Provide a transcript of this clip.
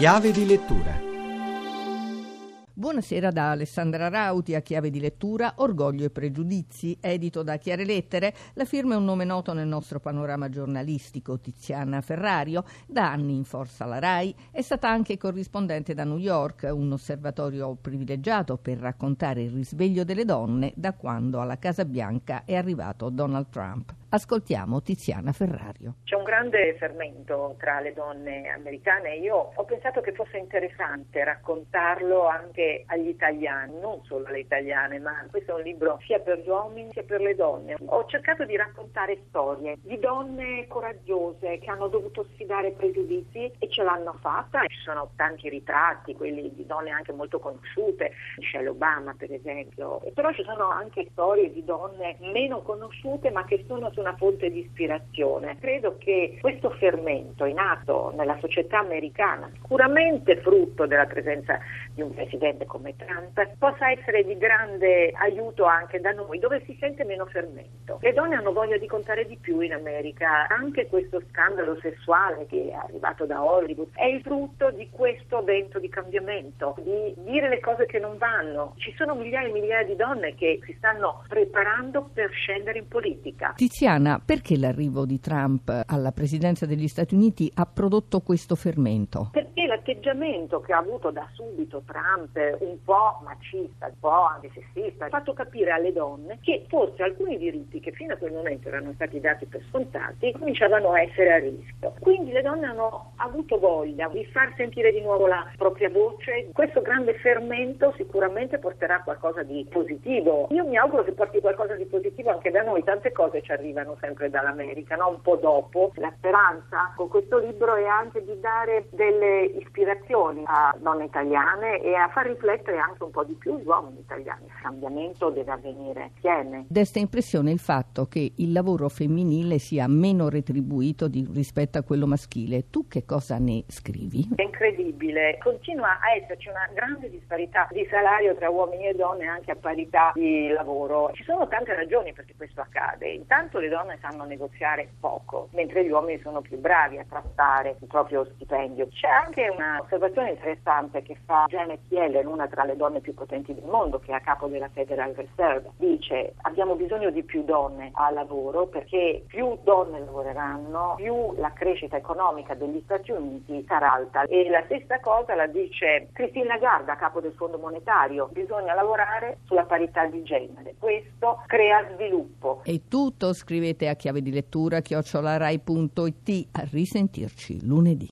Chiave di lettura Buonasera da Alessandra Rauti a chiave di lettura Orgoglio e pregiudizi, edito da Chiare Lettere. La firma è un nome noto nel nostro panorama giornalistico, Tiziana Ferrario, da anni in forza alla RAI, è stata anche corrispondente da New York, un osservatorio privilegiato per raccontare il risveglio delle donne da quando alla Casa Bianca è arrivato Donald Trump. Ascoltiamo Tiziana Ferrario. C'è un grande fermento tra le donne americane. Io ho pensato che fosse interessante raccontarlo anche agli italiani, non solo alle italiane, ma questo è un libro sia per gli uomini sia per le donne. Ho cercato di raccontare storie di donne coraggiose che hanno dovuto sfidare pregiudizi e ce l'hanno fatta. Ci sono tanti ritratti, quelli di donne anche molto conosciute, Michelle Obama per esempio, però ci sono anche storie di donne meno conosciute ma che sono una fonte di ispirazione. Credo che questo fermento in atto nella società americana, sicuramente frutto della presenza di un presidente come Trump, possa essere di grande aiuto anche da noi, dove si sente meno fermento. Le donne hanno voglia di contare di più in America, anche questo scandalo sessuale che è arrivato da Hollywood è il frutto di questo vento di cambiamento, di dire le cose che non vanno. Ci sono migliaia e migliaia di donne che si stanno preparando per scendere in politica. Tiziana Cristiana, perché l'arrivo di Trump alla presidenza degli Stati Uniti ha prodotto questo fermento? L'atteggiamento che ha avuto da subito Trump, un po' macista, un po' antisessista, ha fatto capire alle donne che forse alcuni diritti che fino a quel momento erano stati dati per scontati cominciavano a essere a rischio. Quindi le donne hanno avuto voglia di far sentire di nuovo la propria voce. Questo grande fermento sicuramente porterà qualcosa di positivo. Io mi auguro che porti qualcosa di positivo anche da noi, tante cose ci arrivano sempre dall'America, no? un po' dopo. La speranza con questo libro è anche di dare delle ispirazioni a donne italiane e a far riflettere anche un po' di più gli uomini italiani. Il cambiamento deve avvenire insieme. Desta impressione il fatto che il lavoro femminile sia meno retribuito di, rispetto a quello maschile. Tu che cosa ne scrivi? È incredibile, continua a esserci una grande disparità di salario tra uomini e donne anche a parità di lavoro. Ci sono tante ragioni perché questo accade. Intanto le donne sanno negoziare poco, mentre gli uomini sono più bravi a trattare il proprio stipendio. C'è anche un'osservazione interessante che fa Janet Yellen, una tra le donne più potenti del mondo, che è a capo della Federal Reserve. Dice abbiamo bisogno di più donne al lavoro perché più donne lavoreranno, più la crescita economica degli Stati Uniti sarà alta. E la stessa cosa la dice Christine Lagarde, a capo del Fondo Monetario. Bisogna lavorare sulla parità di genere. Questo crea sviluppo. E tutto scrive scrivete a chiave di lettura chiocciolarai.it. A risentirci lunedì.